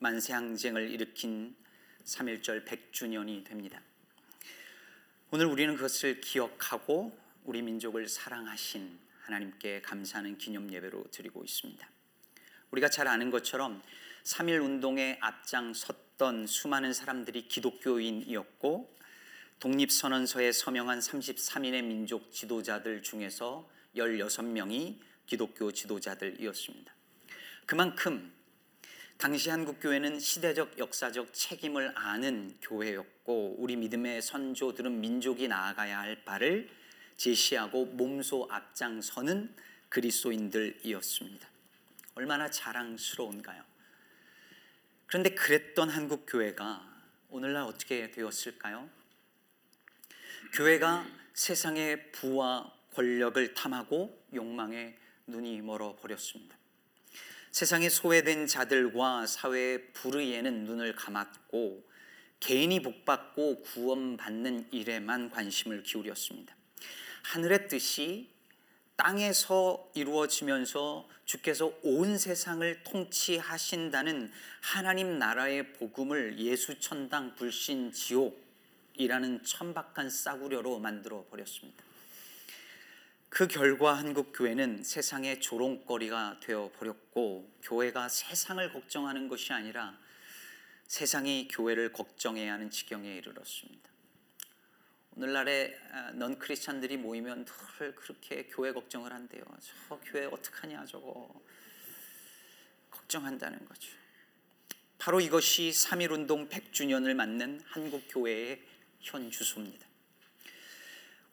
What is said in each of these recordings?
만세항쟁을 일으킨 3.1절 100주년이 됩니다. 오늘 우리는 그것을 기억하고 우리 민족을 사랑하신 하나님께 감사하는 기념 예배로 드리고 있습니다. 우리가 잘 아는 것처럼 3.1 운동에 앞장섰던 수많은 사람들이 기독교인이었고 독립선언서에 서명한 33인의 민족 지도자들 중에서 16명이 기독교 지도자들이었습니다. 그만큼 당시 한국 교회는 시대적 역사적 책임을 아는 교회였고 우리 믿음의 선조들은 민족이 나아가야 할 바를 제시하고 몸소 앞장서는 그리스도인들이었습니다. 얼마나 자랑스러운가요? 그런데 그랬던 한국 교회가 오늘날 어떻게 되었을까요? 교회가 세상의 부와 권력을 탐하고 욕망에 눈이 멀어 버렸습니다. 세상에 소외된 자들과 사회의 불의에는 눈을 감았고 개인이 복받고 구원받는 일에만 관심을 기울였습니다. 하늘의 뜻이 땅에서 이루어지면서 주께서 온 세상을 통치하신다는 하나님 나라의 복음을 예수 천당 불신 지옥이라는 천박한 싸구려로 만들어 버렸습니다. 그 결과 한국 교회는 세상의 조롱거리가 되어 버렸고 교회가 세상을 걱정하는 것이 아니라 세상이 교회를 걱정해야 하는 지경에 이르렀습니다. 오늘날의 아, 넌 크리스찬들이 모이면 늘 그렇게 교회 걱정을 한대요. 저 교회 어떡하냐 저거 걱정한다는 거죠. 바로 이것이 3.1 운동 100주년을 맞는 한국 교회의 현 주소입니다.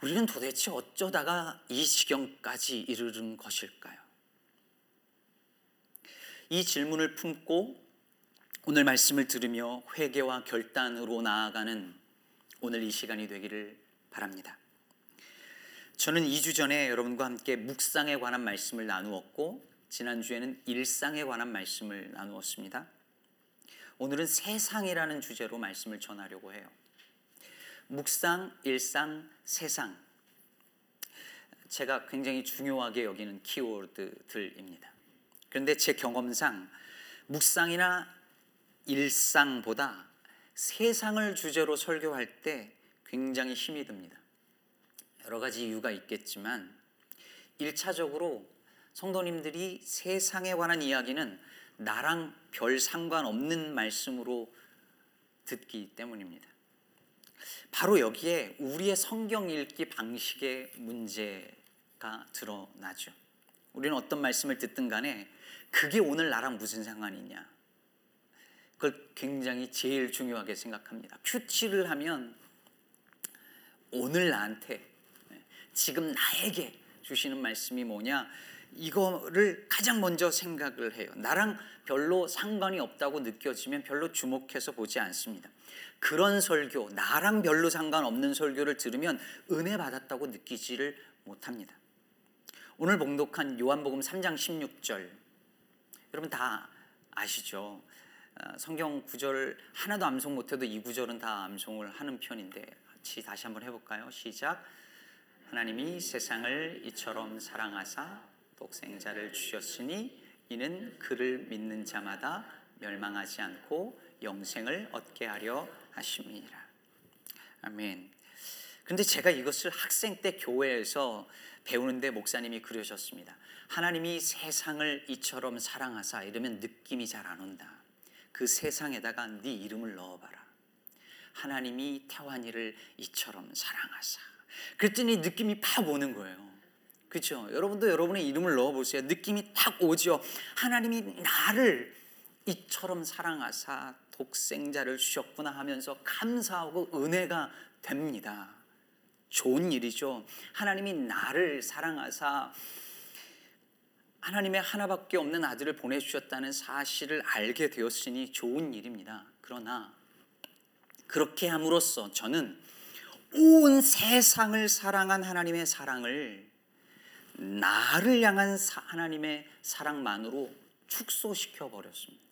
우리는 도대체 어쩌다가 이 지경까지 이르는 것일까요? 이 질문을 품고 오늘 말씀을 들으며 회개와 결단으로 나아가는 오늘 이 시간이 되기를 바랍니다. 저는 2주 전에 여러분과 함께 묵상에 관한 말씀을 나누었고 지난주에는 일상에 관한 말씀을 나누었습니다. 오늘은 세상이라는 주제로 말씀을 전하려고 해요. 묵상, 일상, 세상. 제가 굉장히 중요하게 여기는 키워드들입니다. 그런데 제 경험상 묵상이나 일상보다 세상을 주제로 설교할 때 굉장히 힘이 듭니다. 여러 가지 이유가 있겠지만 1차적으로 성도님들이 세상에 관한 이야기는 나랑 별 상관없는 말씀으로 듣기 때문입니다. 바로 여기에 우리의 성경 읽기 방식의 문제가 드러나죠. 우리는 어떤 말씀을 듣든 간에 그게 오늘 나랑 무슨 상관이냐. 그걸 굉장히 제일 중요하게 생각합니다. 큐치를 하면 오늘 나한테 지금 나에게 주시는 말씀이 뭐냐 이거를 가장 먼저 생각을 해요. 나랑 별로 상관이 없다고 느껴지면 별로 주목해서 보지 않습니다. 그런 설교, 나랑 별로 상관없는 설교를 들으면 은혜 받았다고 느끼지를 못합니다. 오늘 봉독한 요한복음 3장 16절 여러분 다 아시죠? 어, 성경 구절 하나도 암송 못해도 이 구절은 다 암송을 하는 편인데 같이 다시 한번 해볼까요? 시작. 하나님이 세상을 이처럼 사랑하사 독생자를 주셨으니 이는 그를 믿는 자마다 멸망하지 않고 영생을 얻게 하려 하심이라. 아멘. 근데 제가 이것을 학생 때 교회에서 배우는데 목사님이 그러셨습니다. 하나님이 세상을 이처럼 사랑하사 이러면 느낌이 잘 안 온다. 그 세상에다가 네 이름을 넣어봐라. 하나님이 태환이를 이처럼 사랑하사. 그랬더니 느낌이 팍 오는 거예요. 그렇죠? 여러분도 여러분의 이름을 넣어보세요. 느낌이 딱 오죠. 하나님이 나를 이처럼 사랑하사 독생자를 주셨구나 하면서 감사하고 은혜가 됩니다. 좋은 일이죠. 하나님이 나를 사랑하사 하나님의 하나밖에 없는 아들을 보내주셨다는 사실을 알게 되었으니 좋은 일입니다. 그러나 그렇게 함으로써 저는 온 세상을 사랑한 하나님의 사랑을 나를 향한 하나님의 사랑만으로 축소시켜 버렸습니다.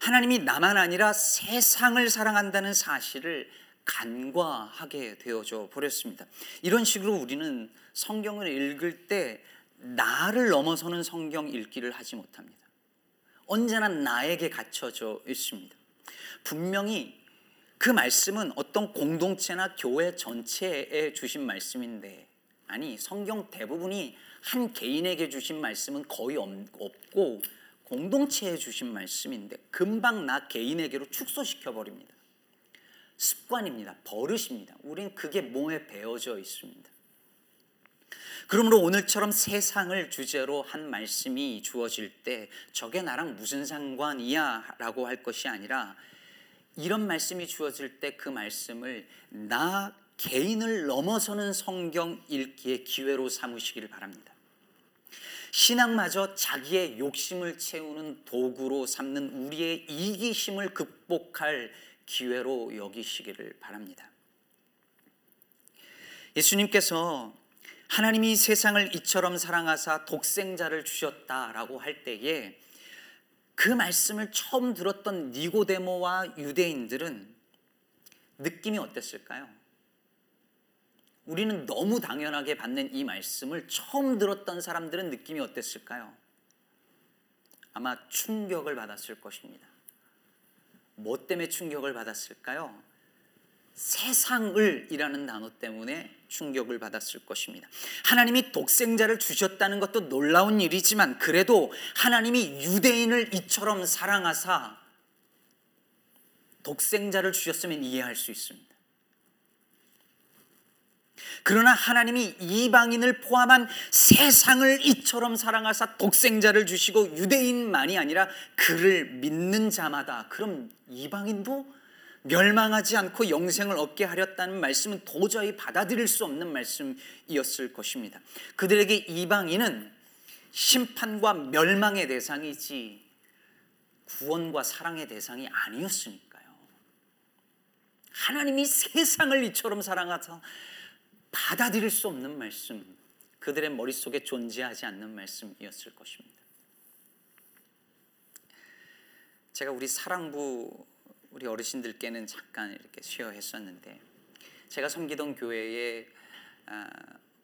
하나님이 나만 아니라 세상을 사랑한다는 사실을 간과하게 되어져 버렸습니다. 이런 식으로 우리는 성경을 읽을 때 나를 넘어서는 성경 읽기를 하지 못합니다. 언제나 나에게 갖춰져 있습니다. 분명히 그 말씀은 어떤 공동체나 교회 전체에 주신 말씀인데 아니 성경 대부분이 한 개인에게 주신 말씀은 거의 없고 공동체에 주신 말씀인데 금방 나 개인에게로 축소시켜 버립니다. 습관입니다. 버릇입니다. 우린 그게 몸에 배어져 있습니다. 그러므로 오늘처럼 세상을 주제로 한 말씀이 주어질 때 저게 나랑 무슨 상관이야 라고 할 것이 아니라 이런 말씀이 주어질 때 그 말씀을 나 개인을 넘어서는 성경 읽기의 기회로 삼으시기를 바랍니다. 신앙마저 자기의 욕심을 채우는 도구로 삼는 우리의 이기심을 극복할 기회로 여기시기를 바랍니다. 예수님께서 하나님이 세상을 이처럼 사랑하사 독생자를 주셨다라고 할 때에 그 말씀을 처음 들었던 니고데모와 유대인들은 느낌이 어땠을까요? 우리는 너무 당연하게 받는 이 말씀을 처음 들었던 사람들은 느낌이 어땠을까요? 아마 충격을 받았을 것입니다. 뭐 때문에 충격을 받았을까요? 세상을 이라는 단어 때문에 충격을 받았을 것입니다. 하나님이 독생자를 주셨다는 것도 놀라운 일이지만 그래도 하나님이 유대인을 이처럼 사랑하사 독생자를 주셨으면 이해할 수 있습니다. 그러나 하나님이 이방인을 포함한 세상을 이처럼 사랑하사 독생자를 주시고 유대인만이 아니라 그를 믿는 자마다 그럼 이방인도 멸망하지 않고 영생을 얻게 하렸다는 말씀은 도저히 받아들일 수 없는 말씀이었을 것입니다. 그들에게 이방인은 심판과 멸망의 대상이지 구원과 사랑의 대상이 아니었으니까요. 하나님이 세상을 이처럼 사랑하사 받아들일 수 없는 말씀, 그들의 머릿속에 존재하지 않는 말씀이었을 것입니다. 제가 우리 사랑부 우리 어르신들께는 잠깐 이렇게 쉬어 했었는데 제가 섬기던 교회에 아,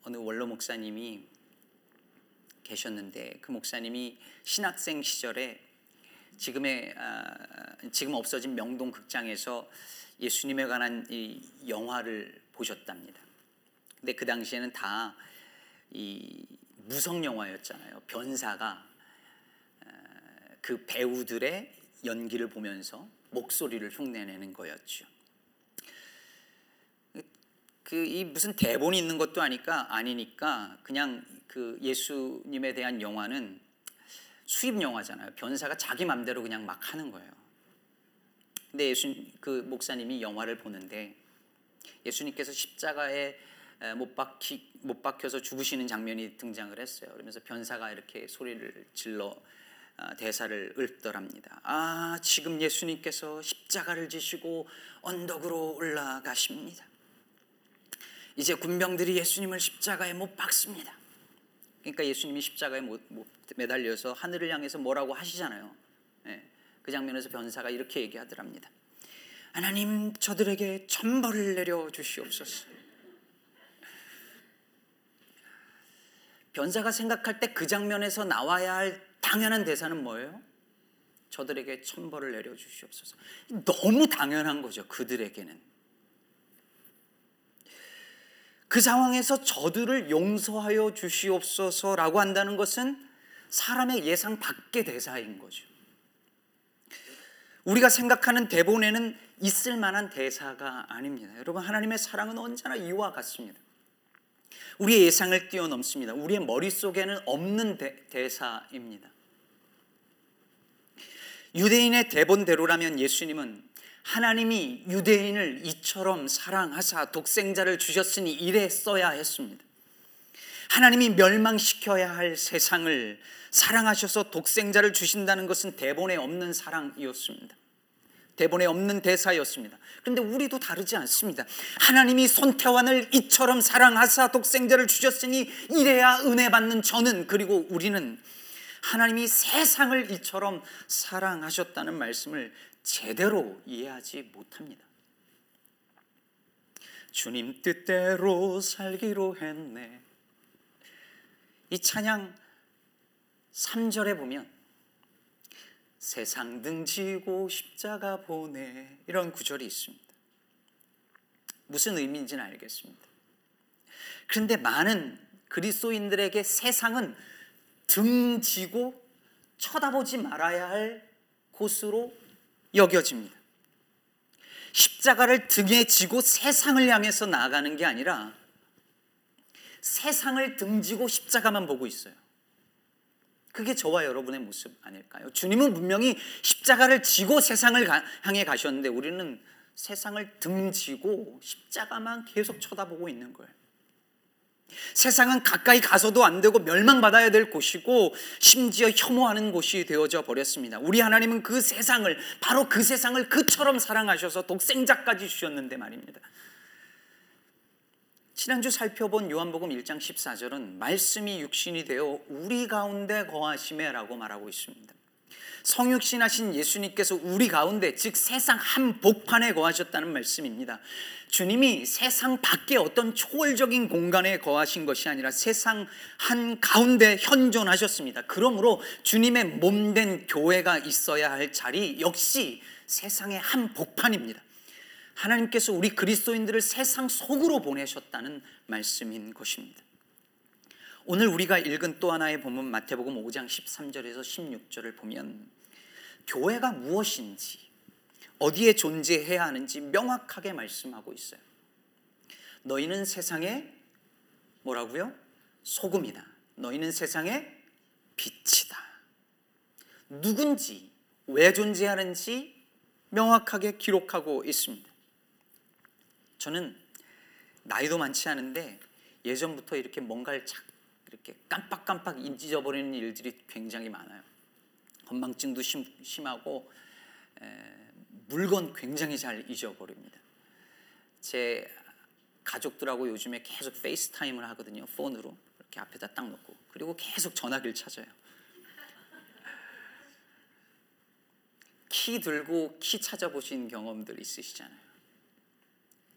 어느 원로 목사님이 계셨는데 그 목사님이 신학생 시절에 지금의 아, 지금 없어진 명동 극장에서 예수님에 관한 이 영화를 보셨답니다. 근데 그 당시에는 다 이 무성 영화였잖아요. 변사가 아, 그 배우들의 연기를 보면서 목소리를 흉내내는 거였죠. 그 이 무슨 대본이 있는 것도 아니까 아니니까 그냥 그 예수님에 대한 영화는 수입 영화잖아요. 변사가 자기 맘대로 그냥 막 하는 거예요. 근데 예수 그 목사님이 영화를 보는데 예수님께서 십자가에 못 박히 못 박혀서 죽으시는 장면이 등장을 했어요. 그러면서 변사가 이렇게 소리를 질러 아, 대사를 읊더랍니다. 아, 지금 예수님께서 십자가를 지시고 언덕으로 올라가십니다. 이제 군병들이 예수님을 십자가에 못 박습니다. 그러니까 예수님이 십자가에 못, 못 매달려서 하늘을 향해서 뭐라고 하시잖아요. 네, 그 장면에서 변사가 이렇게 얘기하더랍니다. 하나님 저들에게 천벌을 내려 주시옵소서. 변사가 생각할 때 그 장면에서 나와야 할 당연한 대사는 뭐예요? 저들에게 천벌을 내려 주시옵소서. 너무 당연한 거죠. 그들에게는. 그 상황에서 저들을 용서하여 주시옵소서라고 한다는 것은 사람의 예상 밖의 대사인 거죠. 우리가 생각하는 대본에는 있을 만한 대사가 아닙니다. 여러분, 하나님의 사랑은 언제나 이와 같습니다. 우리의 예상을 뛰어넘습니다. 우리의 머릿속에는 없는 대, 대사입니다. 유대인의 대본대로라면 예수님은 하나님이 유대인을 이처럼 사랑하사 독생자를 주셨으니 이래 써야 했습니다. 하나님이 멸망시켜야 할 세상을 사랑하셔서 독생자를 주신다는 것은 대본에 없는 사랑이었습니다. 대본에 없는 대사였습니다. 그런데 우리도 다르지 않습니다. 하나님이 손태환을 이처럼 사랑하사 독생자를 주셨으니 이래야 은혜 받는 저는 그리고 우리는 하나님이 세상을 이처럼 사랑하셨다는 말씀을 제대로 이해하지 못합니다. 주님 뜻대로 살기로 했네. 이 찬양 3절에 보면 세상 등 지고 십자가 보내 이런 구절이 있습니다. 무슨 의미인지는 알겠습니다. 그런데 많은 그리스도인들에게 세상은 등 지고 쳐다보지 말아야 할 곳으로 여겨집니다. 십자가를 등에 지고 세상을 향해서 나아가는 게 아니라 세상을 등지고 십자가만 보고 있어요. 그게 저와 여러분의 모습 아닐까요? 주님은 분명히 십자가를 지고 세상을 향해 가셨는데 우리는 세상을 등지고 십자가만 계속 쳐다보고 있는 거예요. 세상은 가까이 가서도 안 되고 멸망받아야 될 곳이고 심지어 혐오하는 곳이 되어져 버렸습니다. 우리 하나님은 그 세상을 바로 그 세상을 그처럼 사랑하셔서 독생자까지 주셨는데 말입니다. 지난주 살펴본 요한복음 1장 14절은 말씀이 육신이 되어 우리 가운데 거하심에라고 말하고 있습니다. 성육신하신 예수님께서 우리 가운데 즉 세상 한 복판에 거하셨다는 말씀입니다. 주님이 세상 밖에 어떤 초월적인 공간에 거하신 것이 아니라 세상 한 가운데 현존하셨습니다. 그러므로 주님의 몸된 교회가 있어야 할 자리 역시 세상의 한 복판입니다. 하나님께서 우리 그리스도인들을 세상 속으로 보내셨다는 말씀인 것입니다. 오늘 우리가 읽은 또 하나의 본문 마태복음 5장 13절에서 16절을 보면 교회가 무엇인지 어디에 존재해야 하는지 명확하게 말씀하고 있어요. 너희는 세상의 뭐라고요? 소금이다. 너희는 세상의 빛이다. 누군지 왜 존재하는지 명확하게 기록하고 있습니다. 저는 나이도 많지 않은데 예전부터 이렇게 뭔가를 착 이렇게 깜빡깜빡 잊어버리는 일들이 굉장히 많아요. 건망증도 심, 심하고 에, 물건 굉장히 잘 잊어버립니다. 제 가족들하고 요즘에 계속 FaceTime을 하거든요. 폰으로 이렇게 앞에다 딱 놓고 그리고 계속 전화기를 찾아요. 키 들고 키 찾아보신 경험들 있으시잖아요.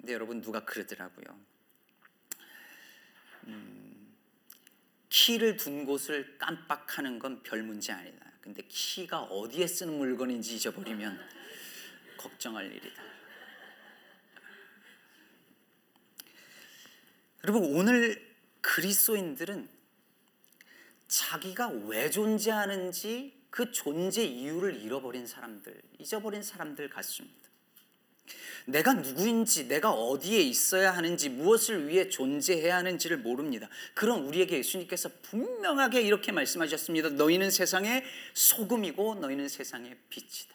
근데 여러분 누가 그러더라고요. 음, 키를 둔 곳을 깜빡하는 건 별 문제 아니다. 근데 키가 어디에 쓰는 물건인지 잊어버리면 걱정할 일이다. 여러분 오늘 그리스도인들은 자기가 왜 존재하는지 그 존재 이유를 잃어버린 사람들, 잊어버린 사람들 같습니다. 내가 누구인지, 내가 어디에 있어야 하는지, 무엇을 위해 존재해야 하는지를 모릅니다. 그런 우리에게 예수님께서 분명하게 이렇게 말씀하셨습니다. 너희는 세상의 소금이고 너희는 세상의 빛이다.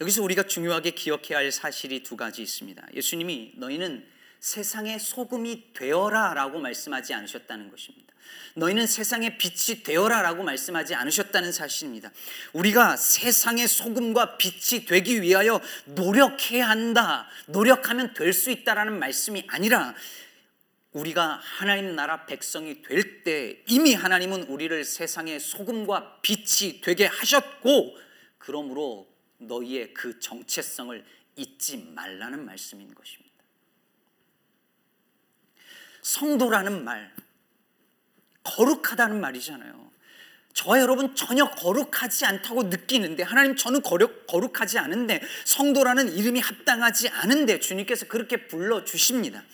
여기서 우리가 중요하게 기억해야 할 사실이 두 가지 있습니다. 예수님이 너희는 세상의 소금이 되어라 라고 말씀하지 않으셨다는 것입니다. 너희는 세상의 빛이 되어라 라고 말씀하지 않으셨다는 사실입니다. 우리가 세상의 소금과 빛이 되기 위하여 노력해야 한다. 노력하면 될 수 있다라는 말씀이 아니라 우리가 하나님 나라 백성이 될 때 이미 하나님은 우리를 세상의 소금과 빛이 되게 하셨고 그러므로 너희의 그 정체성을 잊지 말라는 말씀인 것입니다. 성도라는 말, 거룩하다는 말이잖아요. 저와 여러분 전혀 거룩하지 않다고 느끼는데 하나님 저는 거룩, 거룩하지 않은데 성도라는 이름이 합당하지 않은데 주님께서 그렇게 불러 주십니다.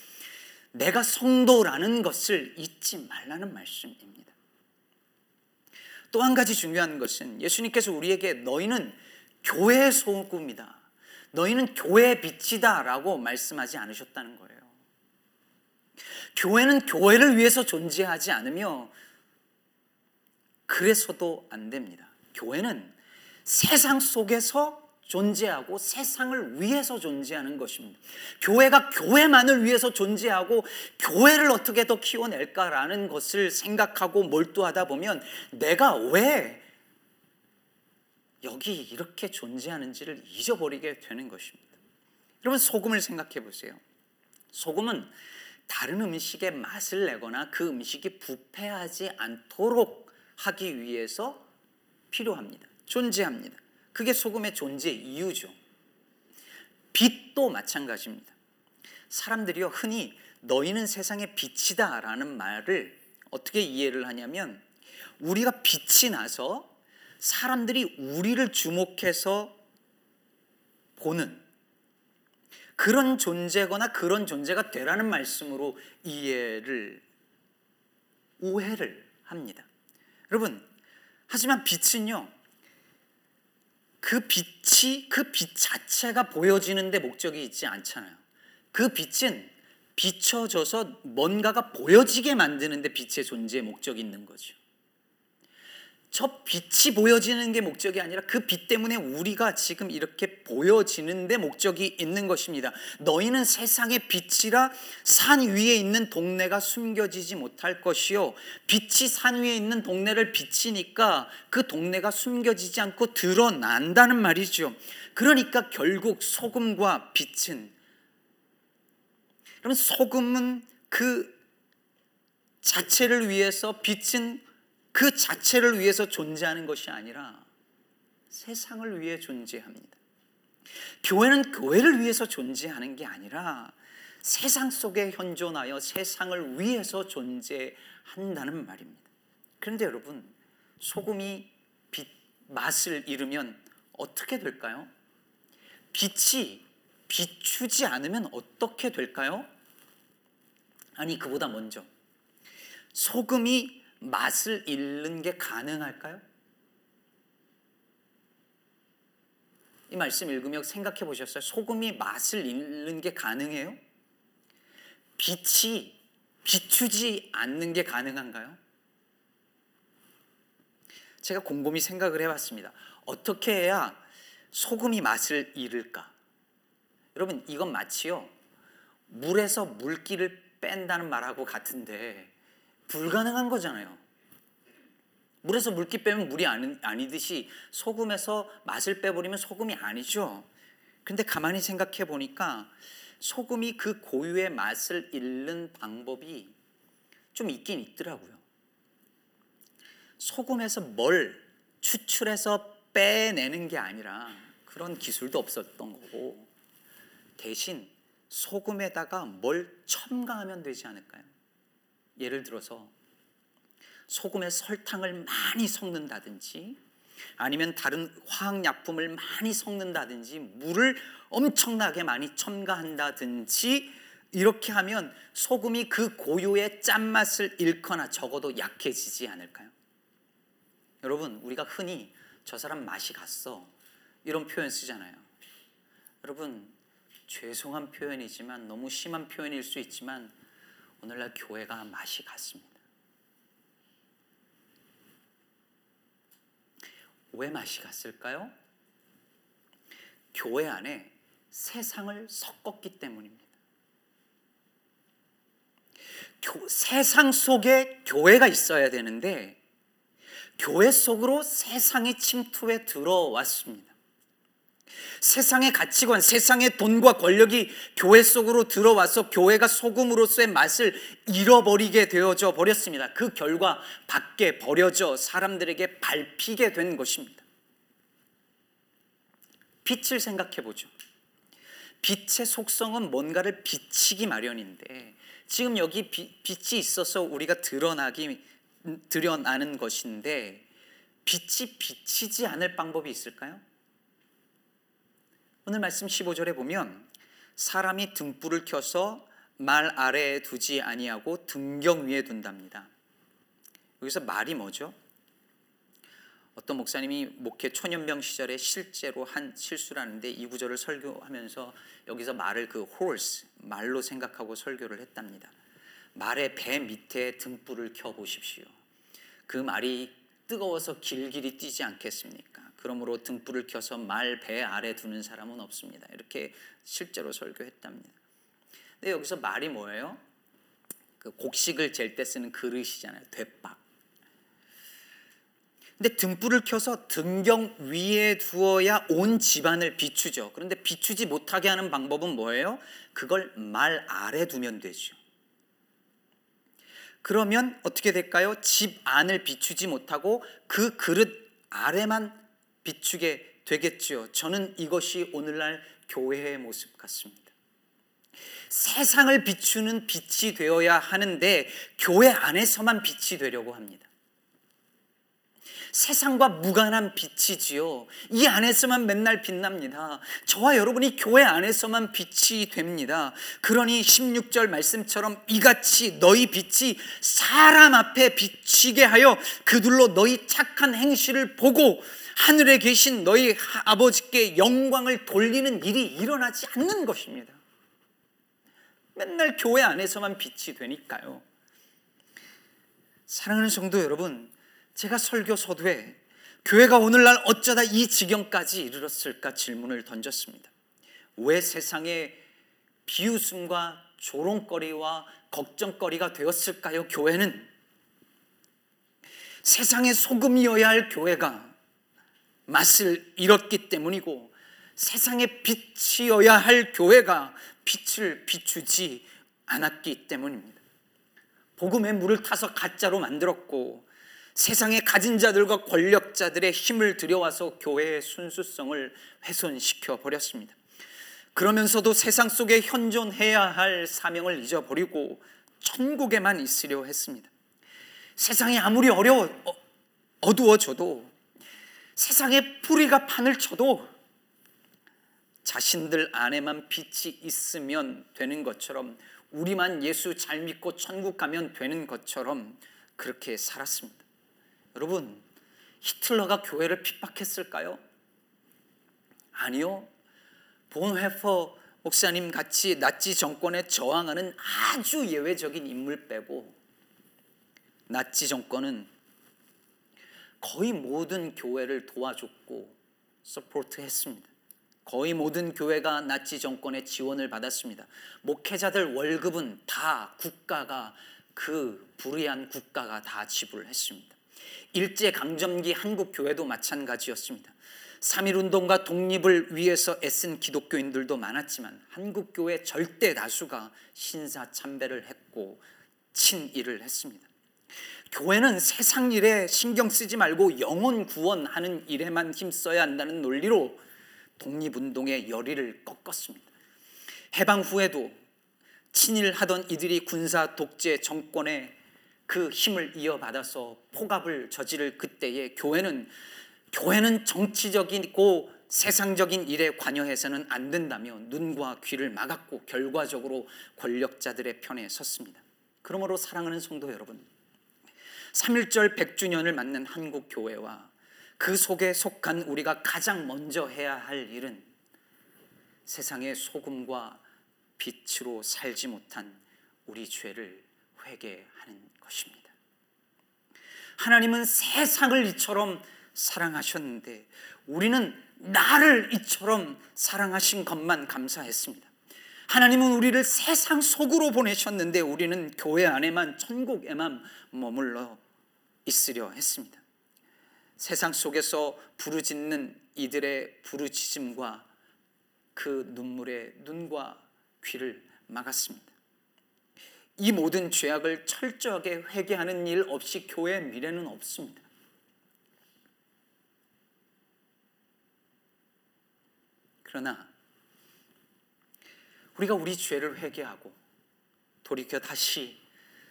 내가 성도라는 것을 잊지 말라는 말씀입니다. 또 한 가지 중요한 것은 예수님께서 우리에게 너희는 교회의 소금이다. 너희는 교회의 빛이다 라고 말씀하지 않으셨다는 거예요. 교회는 교회를 위해서 존재하지 않으며 그래서도 안 됩니다. 교회는 세상 속에서 존재하고 세상을 위해서 존재하는 것입니다. 교회가 교회만을 위해서 존재하고 교회를 어떻게 더 키워낼까라는 것을 생각하고 몰두하다 보면 내가 왜 여기 이렇게 존재하는지를 잊어버리게 되는 것입니다. 여러분 소금을 생각해 보세요. 소금은 다른 음식에 맛을 내거나 그 음식이 부패하지 않도록 하기 위해서 필요합니다. 존재합니다. 그게 소금의 존재 이유죠. 빛도 마찬가지입니다. 사람들이요 흔히 너희는 세상의 빛이다라는 말을 어떻게 이해를 하냐면 우리가 빛이 나서 사람들이 우리를 주목해서 보는 그런 존재거나 그런 존재가 되라는 말씀으로 이해를 오해를 합니다. 여러분, 하지만 빛은요. 그 빛이 그 빛 자체가 보여지는데 목적이 있지 않잖아요. 그 빛은 비춰져서 뭔가가 보여지게 만드는데 빛의 존재의 목적이 있는 거죠. 저 빛이 보여지는 게 목적이 아니라 그 빛 때문에 우리가 지금 이렇게 보여지는 데 목적이 있는 것입니다. 너희는 세상의 빛이라 산 위에 있는 동네가 숨겨지지 못할 것이요. 빛이 산 위에 있는 동네를 비치니까 그 동네가 숨겨지지 않고 드러난다는 말이죠. 그러니까 결국 소금과 빛은 그러면 소금은 그 자체를 위해서 빛은 그 자체를 위해서 존재하는 것이 아니라 세상을 위해 존재합니다. 교회는 교회를 위해서 존재하는 게 아니라 세상 속에 현존하여 세상을 위해서 존재한다는 말입니다. 그런데 여러분, 소금이 빛, 맛을 잃으면 어떻게 될까요? 빛이 비추지 않으면 어떻게 될까요? 아니, 그보다 먼저. 소금이 맛을 잃는 게 가능할까요? 이 말씀 읽으며 생각해 보셨어요? 소금이 맛을 잃는 게 가능해요? 빛이 비추지 않는 게 가능한가요? 제가 곰곰이 생각을 해봤습니다. 어떻게 해야 소금이 맛을 잃을까? 여러분, 이건 마치요. 물에서 물기를 뺀다는 말하고 같은데, 불가능한 거잖아요. 물에서 물기 빼면 물이 아니, 아니듯이 소금에서 맛을 빼버리면 소금이 아니죠. 근데 가만히 생각해 보니까 소금이 그 고유의 맛을 잃는 방법이 좀 있긴 있더라고요. 소금에서 뭘 추출해서 빼내는 게 아니라 그런 기술도 없었던 거고 대신 소금에다가 뭘 첨가하면 되지 않을까요? 예를 들어서 소금에 설탕을 많이 섞는다든지 아니면 다른 화학약품을 많이 섞는다든지 물을 엄청나게 많이 첨가한다든지 이렇게 하면 소금이 그 고유의 짠맛을 잃거나 적어도 약해지지 않을까요? 여러분, 우리가 흔히 저 사람 맛이 갔어. 이런 표현 쓰잖아요. 여러분, 죄송한 표현이지만 너무 심한 표현일 수 있지만 오늘날 교회가 맛이 갔습니다. 왜 맛이 갔을까요? 교회 안에 세상을 섞었기 때문입니다. 교, 세상 속에 교회가 있어야 되는데 교회 속으로 세상이 침투해 들어왔습니다. 세상의 가치관, 세상의 돈과 권력이 교회 속으로 들어와서 교회가 소금으로서의 맛을 잃어버리게 되어져 버렸습니다. 그 결과 밖에 버려져 사람들에게 밟히게 된 것입니다. 빛을 생각해 보죠. 빛의 속성은 뭔가를 비치기 마련인데 지금 여기 빛이 있어서 우리가 드러나기 드러나는 것인데 빛이 비치지 않을 방법이 있을까요? 오늘 말씀 15절에 보면 사람이 등불을 켜서 말 아래에 두지 아니하고 등경 위에 둔답니다. 여기서 말이 뭐죠? 어떤 목사님이 목회 초년병 시절에 실제로 한 실수라는데 이 구절을 설교하면서 여기서 말을 그 horse 말로 생각하고 설교를 했답니다. 말의 배 밑에 등불을 켜 보십시오. 그 말이 뜨거워서 길길이 뛰지 않겠습니까? 그러므로 등불을 켜서 말 배 아래 두는 사람은 없습니다. 이렇게 실제로 설교했답니다. 근데 여기서 말이 뭐예요? 그 곡식을 잴 때 쓰는 그릇이잖아요. 대박. 근데 등불을 켜서 등경 위에 두어야 온 집안을 비추죠. 그런데 비추지 못하게 하는 방법은 뭐예요? 그걸 말 아래 두면 되죠. 그러면 어떻게 될까요? 집 안을 비추지 못하고 그 그릇 아래만 비추게 되겠지요. 저는 이것이 오늘날 교회의 모습 같습니다. 세상을 비추는 빛이 되어야 하는데 교회 안에서만 빛이 되려고 합니다. 세상과 무관한 빛이지요. 이 안에서만 맨날 빛납니다. 저와 여러분이 교회 안에서만 빛이 됩니다. 그러니 16절 말씀처럼 이같이 너희 빛이 사람 앞에 비치게 하여 그들로 너희 착한 행실을 보고 하늘에 계신 너희 아버지께 영광을 돌리는 일이 일어나지 않는 것입니다. 맨날 교회 안에서만 빛이 되니까요. 사랑하는 성도 여러분, 제가 설교 서두에 교회가 오늘날 어쩌다 이 지경까지 이르렀을까 질문을 던졌습니다. 왜 세상에 비웃음과 조롱거리와 걱정거리가 되었을까요? 교회는 세상의 소금이어야 할 교회가 맛을 잃었기 때문이고 세상의 빛이어야 할 교회가 빛을 비추지 않았기 때문입니다. 복음의 물을 타서 가짜로 만들었고 세상의 가진 자들과 권력자들의 힘을 들여와서 교회의 순수성을 훼손시켜 버렸습니다. 그러면서도 세상 속에 현존해야 할 사명을 잊어버리고 천국에만 있으려 했습니다. 세상이 아무리 어려워 어, 어두워져도 세상에 뿌리가 판을 쳐도 자신들 안에만 빛이 있으면 되는 것처럼 우리만 예수 잘 믿고 천국 가면 되는 것처럼 그렇게 살았습니다. 여러분, 히틀러가 교회를 핍박했을까요? 아니요. 본회퍼 목사님 같이 나치 정권에 저항하는 아주 예외적인 인물 빼고 나치 정권은 거의 모든 교회를 도와줬고 서포트했습니다. 거의 모든 교회가 나치 정권의 지원을 받았습니다. 목회자들 월급은 다 국가가 그 불의한 국가가 다 지불했습니다. 일제 강점기 한국 교회도 마찬가지였습니다. 3.1 운동과 독립을 위해서 애쓴 기독교인들도 많았지만 한국 교회 절대 다수가 신사 참배를 했고 친일을 했습니다. 교회는 세상 일에 신경 쓰지 말고 영혼 구원하는 일에만 힘써야 한다는 논리로 독립운동의 열의를 꺾었습니다. 해방 후에도 친일하던 이들이 군사 독재 정권의 그 힘을 이어받아서 포갑을 저지를 그때에 교회는 교회는 정치적이고 세상적인 일에 관여해서는 안 된다며 눈과 귀를 막았고 결과적으로 권력자들의 편에 섰습니다. 그러므로 사랑하는 성도 여러분, 3.1절 100주년을 맞는 한국 교회와 그 속에 속한 우리가 가장 먼저 해야 할 일은 세상의 소금과 빛으로 살지 못한 우리 죄를 회개하는 것입니다. 하나님은 세상을 이처럼 사랑하셨는데 우리는 나를 이처럼 사랑하신 것만 감사했습니다. 하나님은 우리를 세상 속으로 보내셨는데 우리는 교회 안에만 천국에만 머물러 있으려 했습니다. 세상 속에서 부르짖는 이들의 부르짖음과 그 눈물의 눈과 귀를 막았습니다. 이 모든 죄악을 철저하게 회개하는 일 없이 교회 미래는 없습니다. 그러나 우리가 우리 죄를 회개하고 돌이켜 다시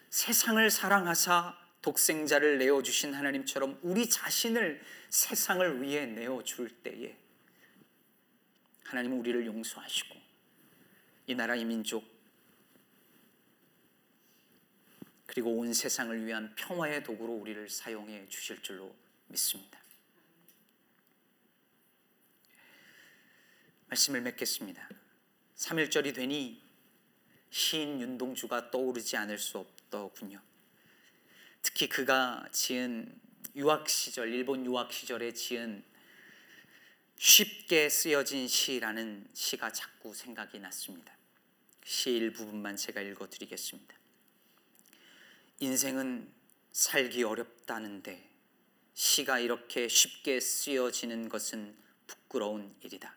세상을 사랑하사 독생자를 내어 주신 하나님처럼 우리 자신을 세상을 위해 내어 줄 때에 하나님은 우리를 용서하시고 이 나라 이 민족 그리고 온 세상을 위한 평화의 도구로 우리를 사용해 주실 줄로 믿습니다. 말씀을 맺겠습니다. 3일절이 되니 시인 윤동주가 떠오르지 않을 수 없더군요. 특히 그가 지은 유학 시절 일본 유학 시절에 지은 쉽게 쓰여진 시라는 시가 자꾸 생각이 났습니다. 시 일부분만 제가 읽어 드리겠습니다. 인생은 살기 어렵다는데 시가 이렇게 쉽게 쓰여지는 것은 부끄러운 일이다.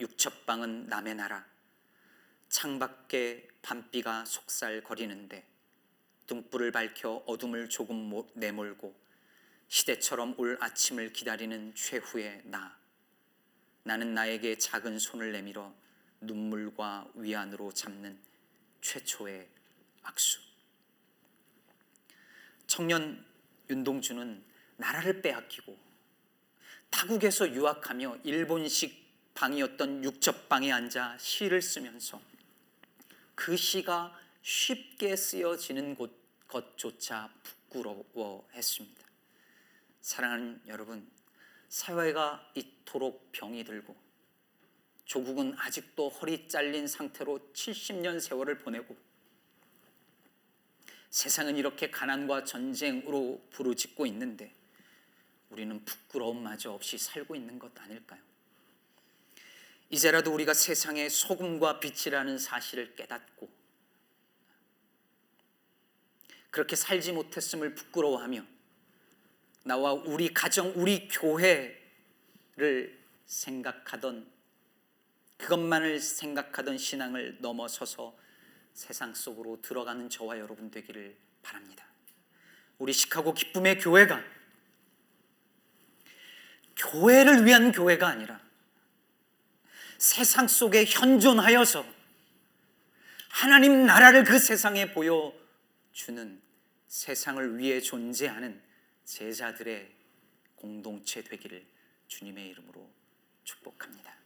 육첩방은 남의 나라 창밖에 밤비가 속살거리는데 등불을 밝혀 어둠을 조금 내몰고 시대처럼 올 아침을 기다리는 최후의 나. 나는 나에게 작은 손을 내밀어 눈물과 위안으로 잡는 최초의 악수. 청년 윤동주는 나라를 빼앗기고 타국에서 유학하며 일본식 방이었던 육접방에 앉아 시를 쓰면서 그 시가 쉽게 쓰여지는 것, 것조차 부끄러워했습니다. 사랑하는 여러분, 사회가 이토록 병이 들고 조국은 아직도 허리 잘린 상태로 70년 세월을 보내고 세상은 이렇게 가난과 전쟁으로 부르짖고 있는데 우리는 부끄러움마저 없이 살고 있는 것 아닐까요? 이제라도 우리가 세상의 소금과 빛이라는 사실을 깨닫고 그렇게 살지 못했음을 부끄러워하며 나와 우리 가정, 우리 교회를 생각하던 그것만을 생각하던 신앙을 넘어서서 세상 속으로 들어가는 저와 여러분 되기를 바랍니다. 우리 시카고 기쁨의 교회가 교회를 위한 교회가 아니라 세상 속에 현존하여서 하나님 나라를 그 세상에 보여주는 세상을 위해 존재하는 제자들의 공동체 되기를 주님의 이름으로 축복합니다.